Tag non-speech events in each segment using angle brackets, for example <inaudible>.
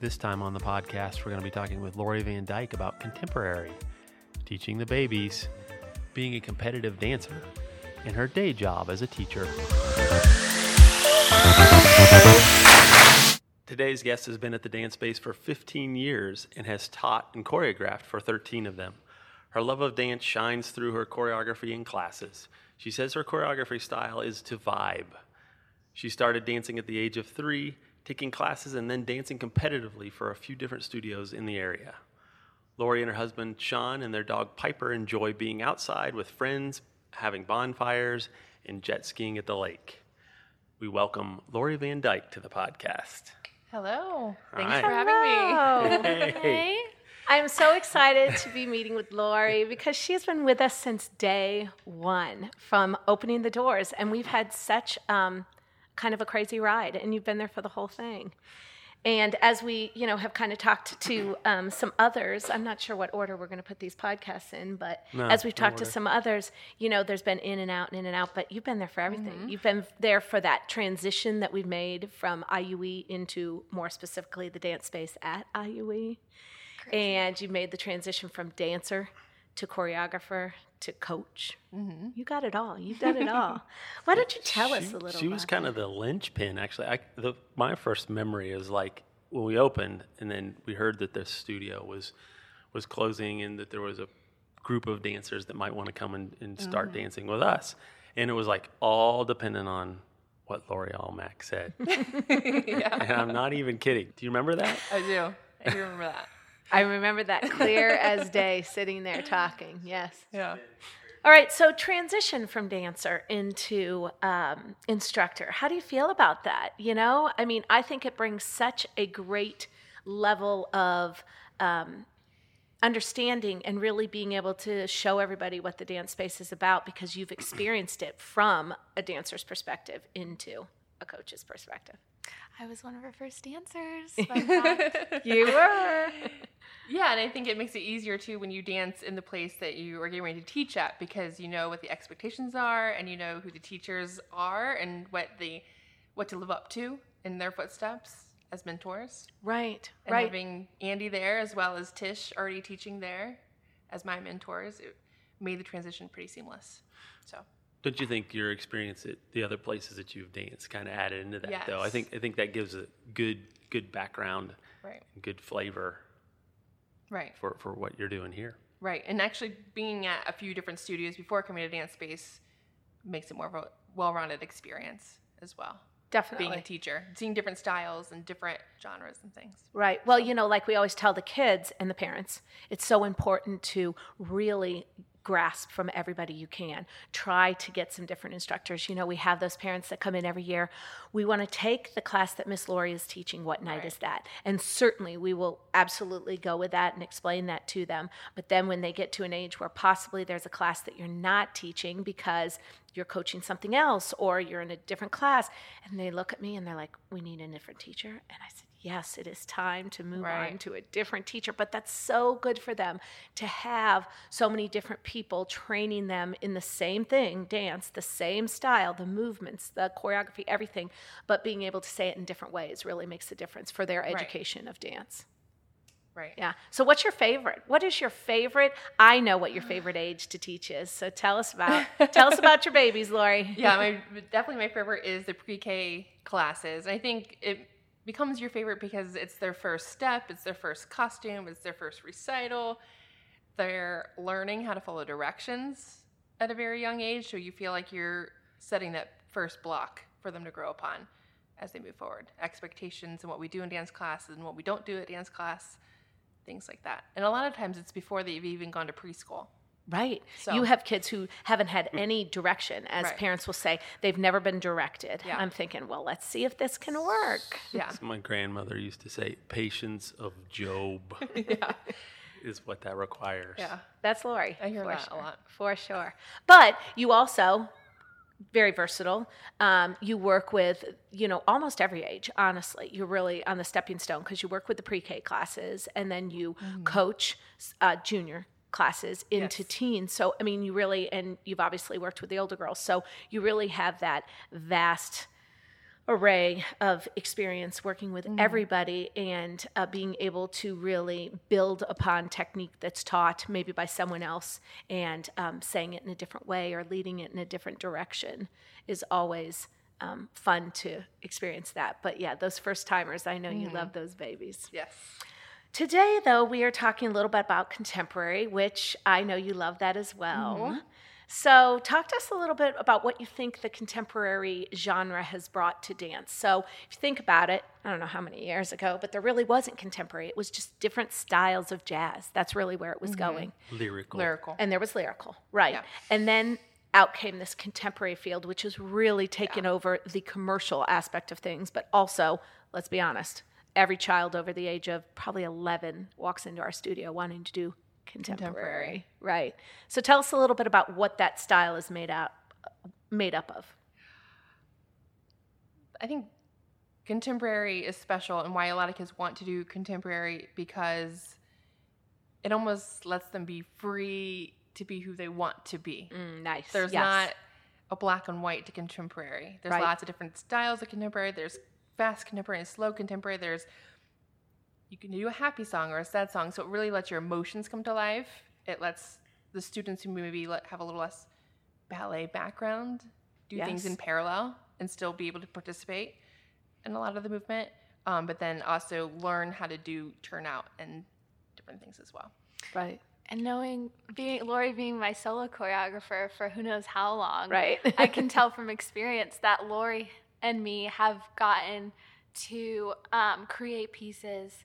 This time on the podcast, we're going to be talking with Lori VanDyke about contemporary, teaching the babies, being a competitive dancer, and her day job as a teacher. Today's guest has been at the dance space for 15 years and has taught and choreographed for 13 of them. Her love of dance shines through her choreography in classes. She says her choreography style is to vibe. She started dancing at the age of three, taking classes and then dancing competitively for a few different studios in the area. Lori and her husband Sean and their dog Piper enjoy being outside with friends, having bonfires, and jet skiing at the lake. We welcome Lori VanDyke to the podcast. Hello. Thanks Hi. for having me. <laughs> Hey. I'm so excited to be meeting with Lori because she's been with us since day one from opening the doors. And we've had such um, kind of a crazy ride, and you've been there for the whole thing. And as we, you know, have kind of talked to um, some others, I'm not sure what order we're going to put these podcasts in, but No, as we've no talked to some others, you know, there's been in and out and in and out, but you've been there for everything. You've been there for that transition that we've made from IUE into more specifically the dance space at IUE. And you made the transition from dancer to choreographer to coach. You got it all. You've done it all. <laughs> Why don't you tell us a little? She was about kind of the linchpin, actually. I, the, my first memory is like when we opened, and then we heard that the studio was was closing, and that there was a group of dancers that might want to come and, and start Mm-hmm. dancing with us, and it was like all dependent on what Lori Almack said. <laughs> And I'm not even kidding. Do you remember that? I do. I do remember that. I remember that clear as <laughs> day, sitting there talking. Yes. Yeah. All right. So transition from dancer into um, instructor. How do you feel about that? You know, I mean, I think it brings such a great level of um, understanding and really being able to show everybody what the dance space is about because you've experienced it from a dancer's perspective into a coach's perspective. I was one of her first dancers. <laughs> fun. You were. <laughs> Yeah, and I think it makes it easier too when you dance in the place that you are getting ready to teach at because you know what the expectations are and you know who the teachers are and what the what to live up to in their footsteps as mentors. Right. And right. having Andy there as well as Tish already teaching there as my mentors, it made the transition pretty seamless. So Don't you think your experience at the other places that you've danced kind of added into that, though? I think I think that gives a good good background, right. good flavor Right. for, for what you're doing here. Right, and actually being at a few different studios before coming to Dance Space makes it more of a well-rounded experience as well. Definitely. Being a teacher, seeing different styles and different genres and things. Right. Well, you know, like we always tell the kids and the parents, it's so important to really grasp from everybody you can. Try to get some different instructors. You know, we have those parents that come in every year. We want to take the class that Miss Lori is teaching. What night is that? And certainly we will absolutely go with that and explain that to them. But then when they get to an age where possibly there's a class that you're not teaching because you're coaching something else or you're in a different class, and they look at me and they're like, we need a different teacher. And I said, yes, it is time to move on to a different teacher. But that's so good for them to have so many different people training them in the same thing dance, the same style, the movements, the choreography, everything, but being able to say it in different ways really makes a difference for their education of dance. Right. Yeah. So, what's your favorite? What is your favorite? I know what your favorite age to teach is. So, tell us about tell us about your babies, Lori. <laughs> Yeah, my definitely my favorite is the pre-K classes. I think it becomes your favorite because it's their first step, it's their first costume, it's their first recital. They're learning how to follow directions at a very young age, so you feel like you're setting that first block for them to grow upon as they move forward. Expectations and what we do in dance class and what we don't do at dance class, things like that. And a lot of times it's before they've even gone to preschool. Right. So- you have kids who haven't had any direction, as Right. parents will say. They've never been directed. Yeah. I'm thinking, well, let's see if this can work. Yeah. So my grandmother used to say, "Patience of Job <laughs> yeah. is what that requires." Yeah. That's Lori. I hear for that a lot. For sure. But you also, very versatile. Um, you work with, you know, almost every age, honestly. You're really on the stepping stone because you work with the pre K classes and then you coach uh, junior classes into Yes. teens. So, I mean, you really, and you've obviously worked with the older girls. So you really have that vast array of experience working with everybody and uh, being able to really build upon technique that's taught maybe by someone else and um, saying it in a different way or leading it in a different direction is always um, fun to experience that. But yeah, those first timers, I know you love those babies. Yes. Today, though, we are talking a little bit about contemporary, which I know you love that as well. Mm-hmm. So, talk to us a little bit about what you think the contemporary genre has brought to dance. So, if you think about it, I don't know how many years ago, but there really wasn't contemporary. It was just different styles of jazz. That's really where it was mm-hmm. going. Lyrical. Lyrical. And there was lyrical, right. Yeah. And then out came this contemporary field, which has really taken over the commercial aspect of things. But also, let's be honest, every child over the age of probably 11 walks into our studio wanting to do contemporary. Contemporary. Right. So tell us a little bit about what that style is made out made up of. I think contemporary is special and why a lot of kids want to do contemporary because it almost lets them be free to be who they want to be. Mm, nice. There's Yes. not a black and white to contemporary. There's Right. lots of different styles of contemporary. There's fast contemporary and slow contemporary. There's you can do a happy song or a sad song. So it really lets your emotions come to life. It lets the students who maybe have a little less ballet background do things in parallel and still be able to participate in a lot of the movement. Um, but then also learn how to do turnout and different things as well. Right. And knowing being Lori being my solo choreographer for who knows how long, Right. I can <laughs> tell from experience that Lori and me have gotten to um, create pieces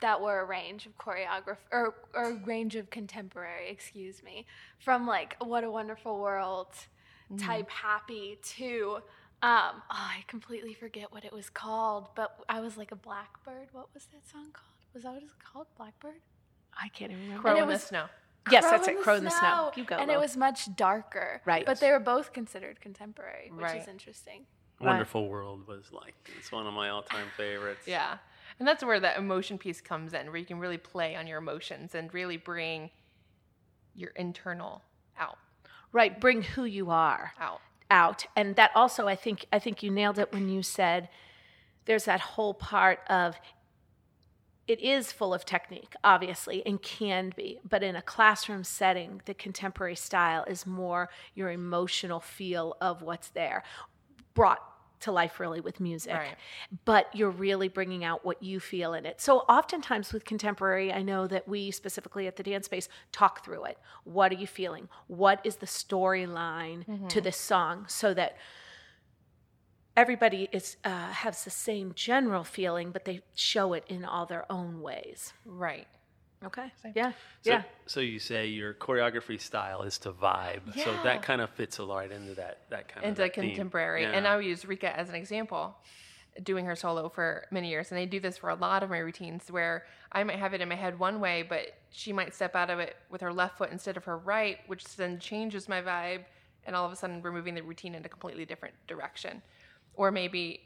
that were a range of choreography or, or a range of contemporary, excuse me, from like What a Wonderful World type happy to um, oh, I completely forget what it was called, but I was like a blackbird. What was that song called? Was that what it's called? Blackbird? I can't even remember. Crow it in the was- snow. yes, that's it. Crow in the snow. You go. and Lo. it was much darker. Right. But they were both considered contemporary, which Right. is interesting. Wonderful World was like it's one of my all-time favorites. Yeah. And that's where that emotion piece comes in, where you can really play on your emotions and really bring your internal out. right. Bring who you are. Out. out and that also i think i think you nailed it when you said there's that whole part of it is full of technique obviously and can be but in a classroom setting the contemporary style is more your emotional feel of what's there brought to life really with music Right. but you're really bringing out what you feel in it. So oftentimes with contemporary i know that we specifically at the dance space talk through it. What are you feeling? What is the storyline to this song so that everybody is uh, has the same general feeling but they show it in all their own ways? Right. Okay Same. yeah So, yeah so you say your choreography style is to vibe. Yeah. So that kind of fits a lot into that that kind Into of that theme. contemporary. And I'll use Rika as an example, doing her solo for many years. And I do this for a lot of my routines where I might have it in my head one way, but she might step out of it with her left foot instead of her right, which then changes my vibe. And all of a sudden, we're moving the routine in a completely different direction. Or maybe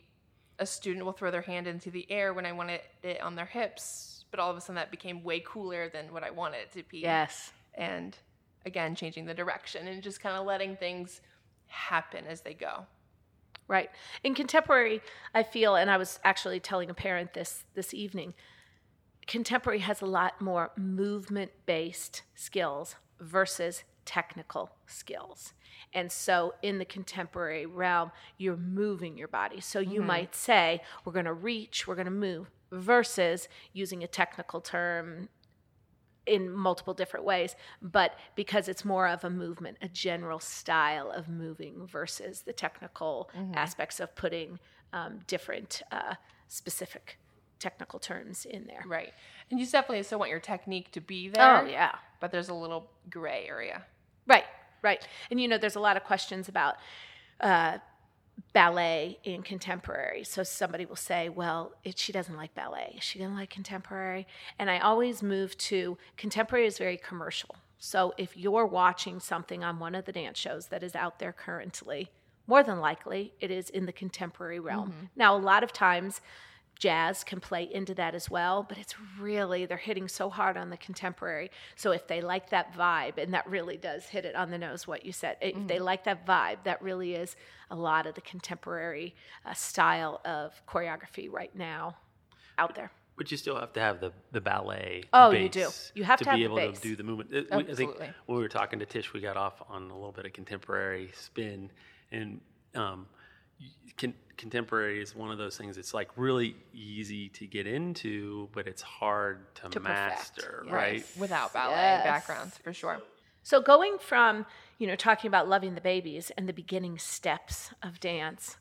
a student will throw their hand into the air when I wanted it on their hips, but all of a sudden that became way cooler than what I wanted it to be. yes And again, changing the direction and just kind of letting things happen as they go. Right. In contemporary, I feel, and I was actually telling a parent this this evening, contemporary has a lot more movement based skills versus technical skills. And so in the contemporary realm, you're moving your body. So you mm-hmm. might say, we're going to reach, we're going to move, versus using a technical term in multiple different ways, but because it's more of a movement, a general style of moving versus the technical aspects of putting um, different uh, specific technical terms in there. Right. And you definitely still want your technique to be there. Oh, yeah. But there's a little gray area. Right, right. And you know, there's a lot of questions about uh, ballet in contemporary. So somebody will say, well, if she doesn't like ballet, is she going to like contemporary? And I always move to contemporary is very commercial. So if you're watching something on one of the dance shows that is out there currently, more than likely it is in the contemporary realm. Mm-hmm. Now, a lot of times, jazz can play into that as well, but it's really, they're hitting so hard on the contemporary. So if they like that vibe, and that really does hit it on the nose, what you said, if Mm-hmm. they like that vibe, that really is a lot of the contemporary uh, style of choreography right now out there. But you still have to have the, the ballet. Oh, you do. You have to be have the able to do the movement. It- we- I think Absolutely. when we were talking to Tish, we got off on a little bit of contemporary spin, and um, con- contemporary is one of those things. It's like really easy to get into, but it's hard to, To master, Yes. right? Without ballet Yes. backgrounds, for sure. So going from, you know, talking about loving the babies and the beginning steps of dance,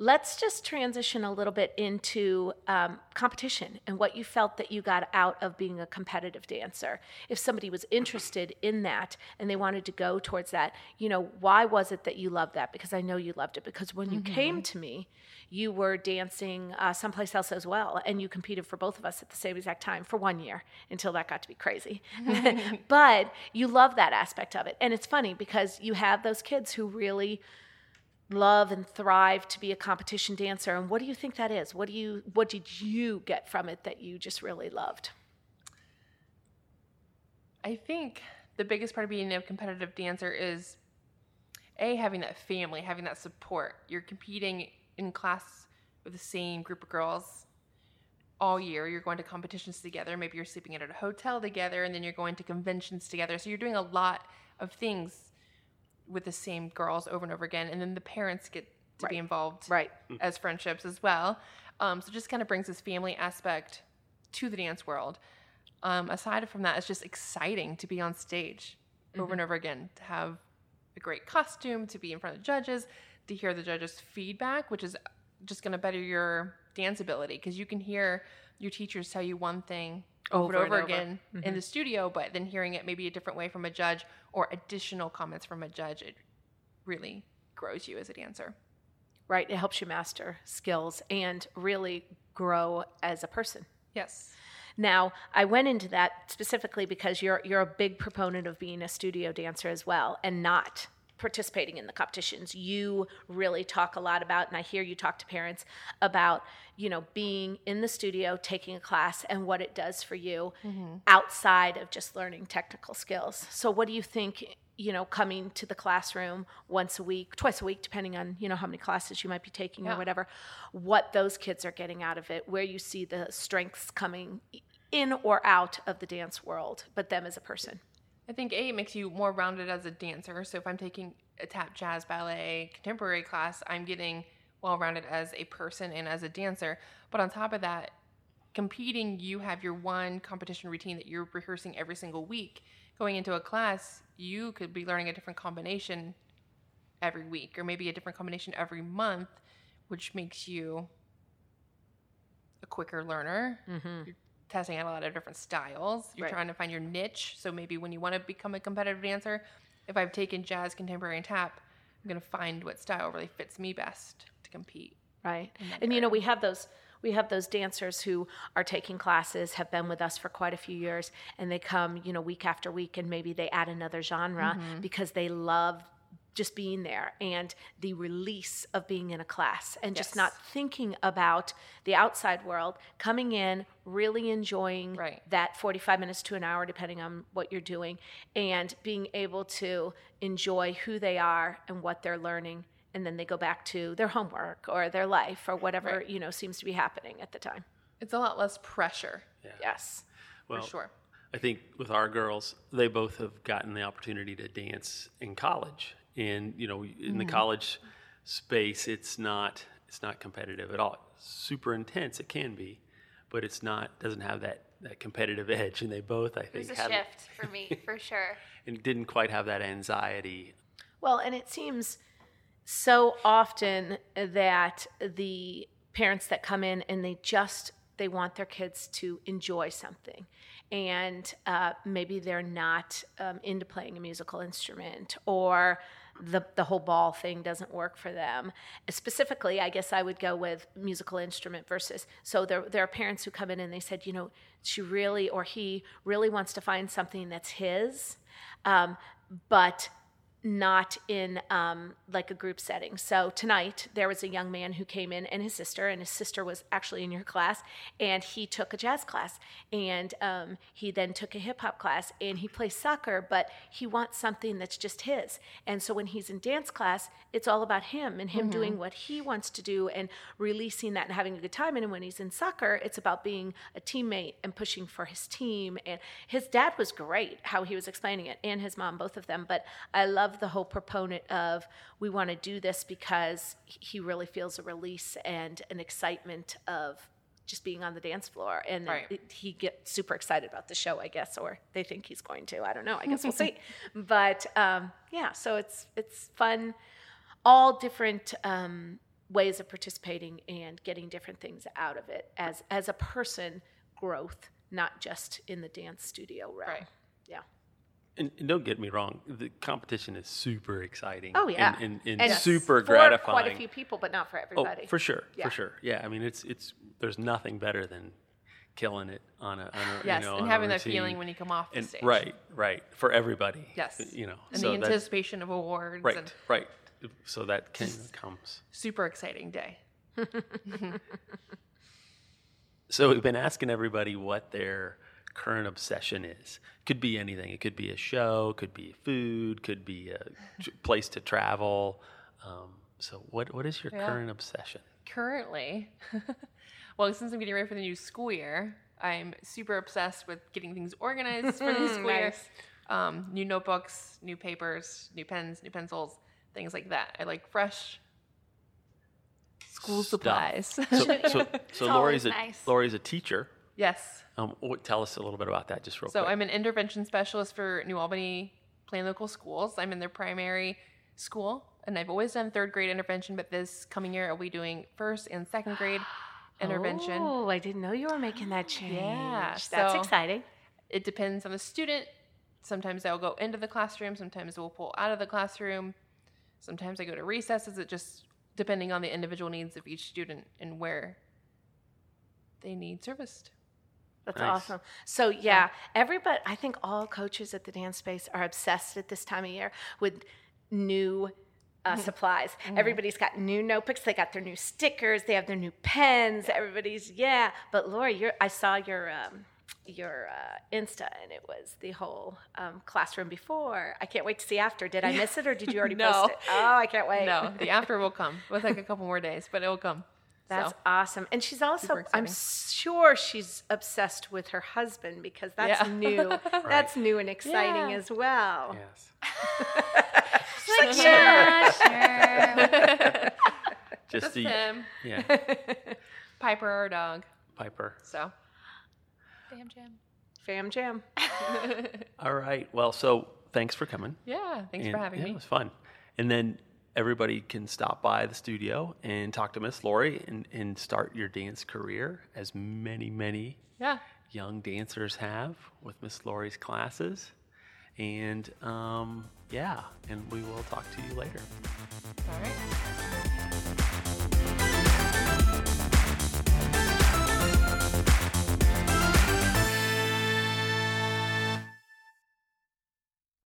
let's just transition a little bit into um, competition and what you felt that you got out of being a competitive dancer. If somebody was interested in that and they wanted to go towards that, you know, why was it that you loved that? Because I know you loved it. Because when you came to me, you were dancing uh, someplace else as well, and you competed for both of us at the same exact time for one year until that got to be crazy. <laughs> <laughs> but you love that aspect of it, and it's funny because you have those kids who really love and thrive to be a competition dancer. And what do you think that is? What do you what did you get from it that you just really loved? I think the biggest part of being a competitive dancer is a having that family, having that support. You're competing in class with the same group of girls all year. You're going to competitions together. Maybe you're sleeping at a hotel together, and then you're going to conventions together. So you're doing a lot of things with the same girls over and over again. And then the parents get to be involved Right. as friendships as well. Um, so it just kind of brings this family aspect to the dance world. Um, aside from that, it's just exciting to be on stage over and over again, to have a great costume, to be in front of judges, to hear the judges' feedback, which is just going to better your dance ability because you can hear your teachers tell you one thing over, Over and over over. again in mm-hmm. the studio, but then hearing it maybe a different way from a judge or additional comments from a judge, it really grows you as a dancer. Right. It helps you master skills and really grow as a person. Yes. Now, I went into that specifically because you're you're a big proponent of being a studio dancer as well and not participating in the competitions. You really talk a lot about and I hear you talk to parents about, you know, being in the studio, taking a class and what it does for you mm-hmm. outside of just learning technical skills. So what do you think you know, coming to the classroom once a week, twice a week, depending on, you know, how many classes you might be taking or whatever, what those kids are getting out of it, where you see the strengths coming in or out of the dance world, but them as a person. I think A, it makes you more rounded as a dancer. So if I'm taking a tap, jazz, ballet, contemporary class, I'm getting well rounded as a person and as a dancer. But on top of that, competing, you have your one competition routine that you're rehearsing every single week. Going into a class, you could be learning a different combination every week or maybe a different combination every month, which makes you a quicker learner. Mm-hmm. You're testing out a lot of different styles. You're Right. trying to find your niche. So maybe when you want to become a competitive dancer, if I've taken jazz, contemporary, and tap, I'm going to find what style really fits me best to compete. right and you know we have those we have those dancers who are taking classes have been with us for quite a few years and they come you know week after week and maybe they add another genre mm-hmm. because they love just being there and the release of being in a class and just not thinking about the outside world coming in really enjoying Right. that 45 minutes to an hour depending on what you're doing and being able to enjoy who they are and what they're learning and then they go back to their homework or their life or whatever Right. you know seems to be happening at the time It's a lot less pressure, yes Well, for sure. I think with our girls, they both have gotten the opportunity to dance in college, and you know, in the mm. college space, it's not it's not competitive at all. Super intense, it can be, but it's not doesn't have that that competitive <laughs> edge. And they both, I It was a had shift for me, <laughs> for sure. and didn't quite have that anxiety. Well, and it seems so often that the parents that come in and they just they want their kids to enjoy something and uh, maybe they're not um, into playing a musical instrument or the, the whole ball thing doesn't work for them. Specifically i guess i would go with musical instrument versus so there, there are parents who come in and they said you know she really or he really wants to find something that's his um, but not in um, like a group setting. So tonight there was a young man who came in and his sister, and his sister was actually in your class, and he took a jazz class, and um, he then took a hip hop class, and he plays soccer, but he wants something that's just his. And so when he's in dance class, it's all about him and him doing what he wants to do and releasing that and having a good time. And when he's in soccer, it's about being a teammate and pushing for his team. And his dad was great how he was explaining it, and his mom, both of them. But I love the whole proponent of we want to do this because he really feels a release and an excitement of just being on the dance floor. And Right. it- he gets super excited about the show i guess or they think he's going to. I don't know. I guess we'll <laughs> see. But um, yeah so it's it's fun. All different um, ways of participating and getting different things out of it as as a person growth not just in the dance studio realm. Right. yeah And, and don't get me wrong, the competition is super exciting. Oh yeah, and, and, and super for gratifying. Quite a few people, but not for everybody. Oh, everybody. for sure, Yeah. for sure. Yeah, I mean, it's it's there's nothing better than killing it on a, on a Yes, you know, and having that routine. feeling when you come off the and stage. right, right for everybody. Yes. Uh, you know, And so the that- anticipation of awards right, and right. So that can comes. super exciting day. <laughs> So we've been asking everybody what their current obsession is. Could be anything. It could be a show, could be food, could be a place to travel. Um, so what what is your Yeah. current obsession? Currently, <laughs> well, since I'm getting ready for the new school year, I'm super obsessed with getting things organized for the <laughs> school year. Nice. Um, new notebooks, new papers, new pens, new pencils, things like that. I like fresh school Stuff. supplies. So so, <laughs> so Lori's a nice. Lori's a teacher. Yes. Um, tell us a little bit about that, just real So quick. So I'm an intervention specialist for New Albany Plain Local Schools. I'm in their primary school, and I've always done third grade intervention, but this coming year I'll be doing first and second grade <gasps> intervention. Oh, I didn't know you were making that change. Yeah, that's so- exciting. It depends on the student. Sometimes I'll go into the classroom. Sometimes we'll pull out of the classroom. Sometimes I go to recesses. It just depending on the individual needs of each student and where they need serviced. That's Nice. awesome. So yeah, everybody. I think all coaches at the dance space are obsessed at this time of year with new. Uh, supplies. Everybody's got new notebooks. They got their new stickers. They have their new pens. Everybody's yeah. But Laura, you're, I saw your um, your uh, Insta, and it was the whole um, classroom before. I can't wait to see after. Did I miss it, or did you <laughs> already No. post it? Oh, I can't wait. No, the after will <laughs> come. It'll a couple more days, but it will come. That's So, awesome. And she's also, I'm sure she's obsessed with her husband because that's Yeah. new. <laughs> That's new and exciting Yeah. as well. yes. <laughs> Like, yeah, sure. Just Just the him, yeah, <laughs> Piper, our dog. Piper. So Damn jam. Fam Jam. All right. Well, so thanks for coming. yeah, thanks And, for having yeah, me. It was fun. And then everybody can stop by the studio and talk to Miss Lori and, and start your dance career, as many, many Yeah. young dancers have with Miss Lori's classes. And um, yeah, and we will talk to you later. All right.